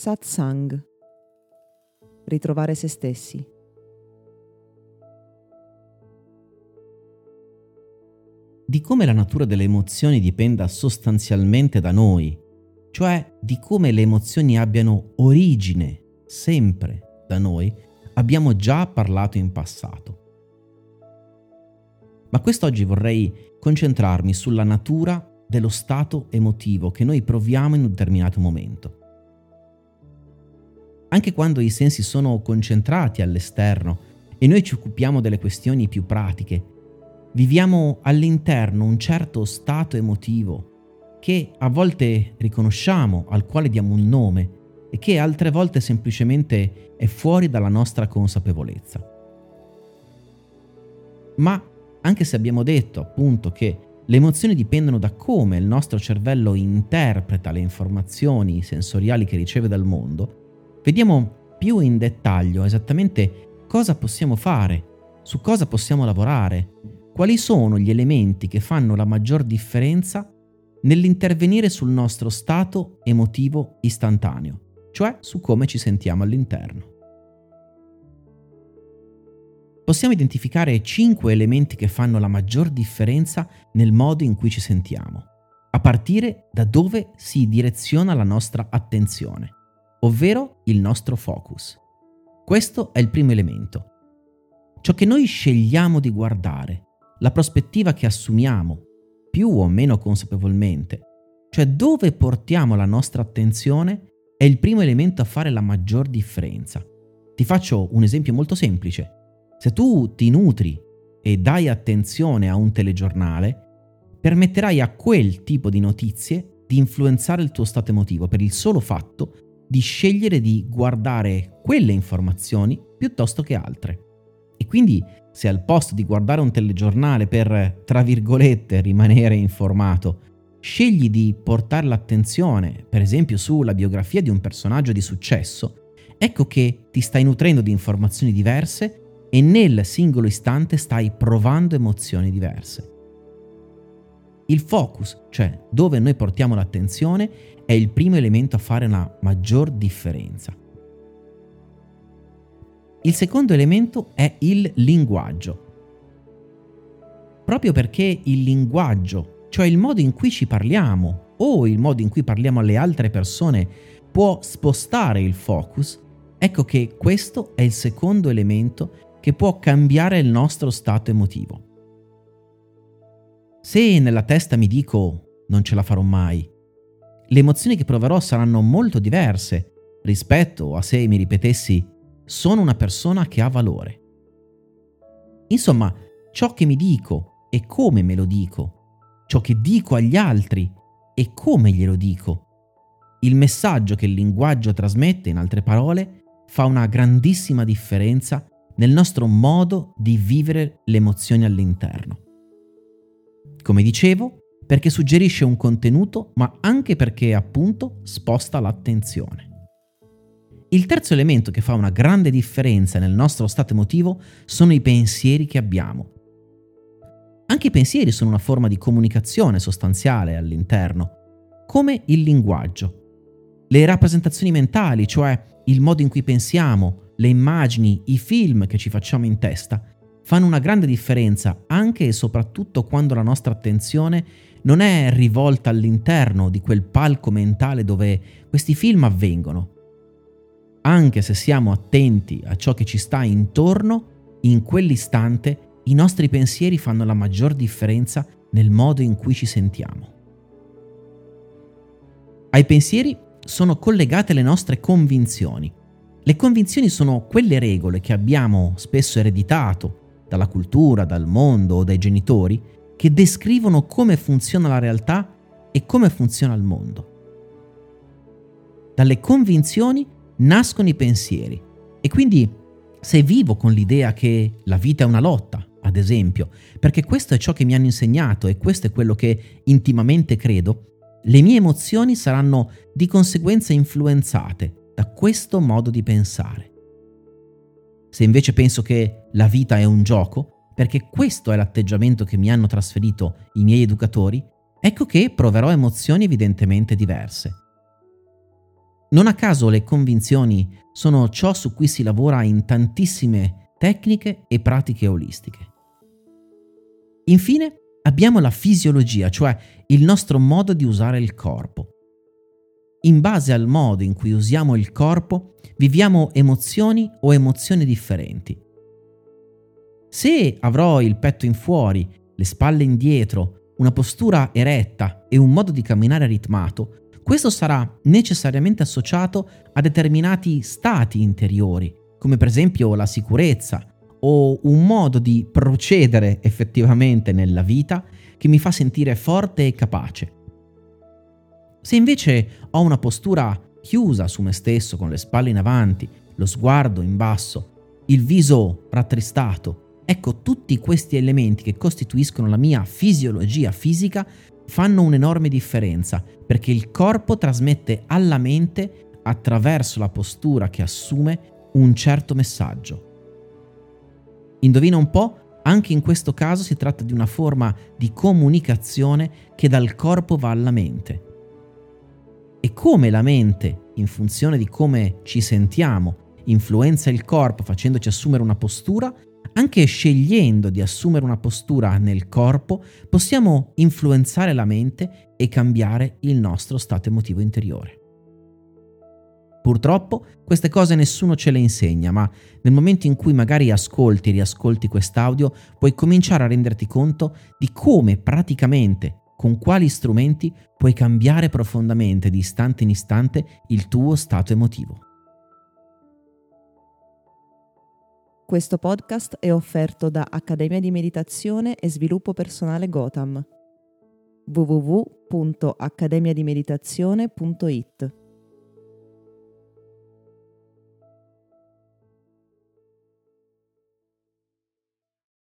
Satsang. Ritrovare se stessi. Di come la natura delle emozioni dipenda sostanzialmente da noi, cioè di come le emozioni abbiano origine sempre da noi, abbiamo già parlato in passato. Ma quest'oggi vorrei concentrarmi sulla natura dello stato emotivo che noi proviamo in un determinato momento. Anche quando i sensi sono concentrati all'esterno e noi ci occupiamo delle questioni più pratiche, viviamo all'interno un certo stato emotivo che a volte riconosciamo, al quale diamo un nome e che altre volte semplicemente è fuori dalla nostra consapevolezza. Ma anche se abbiamo detto appunto che le emozioni dipendono da come il nostro cervello interpreta le informazioni sensoriali che riceve dal mondo, vediamo più in dettaglio esattamente cosa possiamo fare, su cosa possiamo lavorare, quali sono gli elementi che fanno la maggior differenza nell'intervenire sul nostro stato emotivo istantaneo, cioè su come ci sentiamo all'interno. Possiamo identificare cinque elementi che fanno la maggior differenza nel modo in cui ci sentiamo, a partire da dove si direziona la nostra attenzione, ovvero il nostro focus. Questo è il primo elemento. Ciò che noi scegliamo di guardare, la prospettiva che assumiamo, più o meno consapevolmente, cioè dove portiamo la nostra attenzione, è il primo elemento a fare la maggior differenza. Ti faccio un esempio molto semplice. Se tu ti nutri e dai attenzione a un telegiornale, permetterai a quel tipo di notizie di influenzare il tuo stato emotivo per il solo fatto di scegliere di guardare quelle informazioni piuttosto che altre. E quindi se al posto di guardare un telegiornale per, tra virgolette, rimanere informato, scegli di portare l'attenzione, per esempio, sulla biografia di un personaggio di successo, ecco che ti stai nutrendo di informazioni diverse e nel singolo istante stai provando emozioni diverse. Il focus, cioè dove noi portiamo l'attenzione, è il primo elemento a fare una maggior differenza. Il secondo elemento è il linguaggio. Proprio perché il linguaggio, cioè il modo in cui ci parliamo o il modo in cui parliamo alle altre persone, può spostare il focus, ecco che questo è il secondo elemento che può cambiare il nostro stato emotivo. Se nella testa mi dico non ce la farò mai, le emozioni che proverò saranno molto diverse rispetto a se mi ripetessi sono una persona che ha valore. Insomma, ciò che mi dico e come me lo dico, ciò che dico agli altri e come glielo dico, il messaggio che il linguaggio trasmette, in altre parole, fa una grandissima differenza nel nostro modo di vivere le emozioni all'interno. Come dicevo, perché suggerisce un contenuto, ma anche perché appunto sposta l'attenzione. Il terzo elemento che fa una grande differenza nel nostro stato emotivo sono i pensieri che abbiamo. Anche i pensieri sono una forma di comunicazione sostanziale all'interno, come il linguaggio. Le rappresentazioni mentali, cioè il modo in cui pensiamo, le immagini, i film che ci facciamo in testa fanno una grande differenza anche e soprattutto quando la nostra attenzione non è rivolta all'interno di quel palco mentale dove questi film avvengono. Anche se siamo attenti a ciò che ci sta intorno, in quell'istante i nostri pensieri fanno la maggior differenza nel modo in cui ci sentiamo. Ai pensieri sono collegate le nostre convinzioni, le convinzioni sono quelle regole che abbiamo spesso ereditato dalla cultura, dal mondo o dai genitori che descrivono come funziona la realtà e come funziona il mondo. Dalle convinzioni nascono i pensieri e quindi se vivo con l'idea che la vita è una lotta, ad esempio, perché questo è ciò che mi hanno insegnato e questo è quello che intimamente credo, le mie emozioni saranno di conseguenza influenzate da questo modo di pensare. Se invece penso che la vita è un gioco, perché questo è l'atteggiamento che mi hanno trasferito i miei educatori, ecco che proverò emozioni evidentemente diverse. Non a caso le convinzioni sono ciò su cui si lavora in tantissime tecniche e pratiche olistiche. Infine abbiamo la fisiologia, cioè il nostro modo di usare il corpo. In base al modo in cui usiamo il corpo, viviamo emozioni o emozioni differenti. Se avrò il petto in fuori, le spalle indietro, una postura eretta e un modo di camminare ritmato, questo sarà necessariamente associato a determinati stati interiori, come per esempio la sicurezza o un modo di procedere effettivamente nella vita che mi fa sentire forte e capace. Se invece ho una postura chiusa su me stesso, con le spalle in avanti, lo sguardo in basso, il viso rattristato, ecco tutti questi elementi che costituiscono la mia fisiologia fisica fanno un'enorme differenza perché il corpo trasmette alla mente, attraverso la postura che assume, un certo messaggio. Indovina un po', anche in questo caso si tratta di una forma di comunicazione che dal corpo va alla mente. Come la mente, in funzione di come ci sentiamo, influenza il corpo facendoci assumere una postura, anche scegliendo di assumere una postura nel corpo, possiamo influenzare la mente e cambiare il nostro stato emotivo interiore. Purtroppo queste cose nessuno ce le insegna, ma nel momento in cui magari ascolti e riascolti quest'audio, puoi cominciare a renderti conto di come praticamente, con quali strumenti, puoi cambiare profondamente di istante in istante il tuo stato emotivo. Questo podcast è offerto da Accademia di Meditazione e Sviluppo Personale Gotham www.accademiadimeditazione.it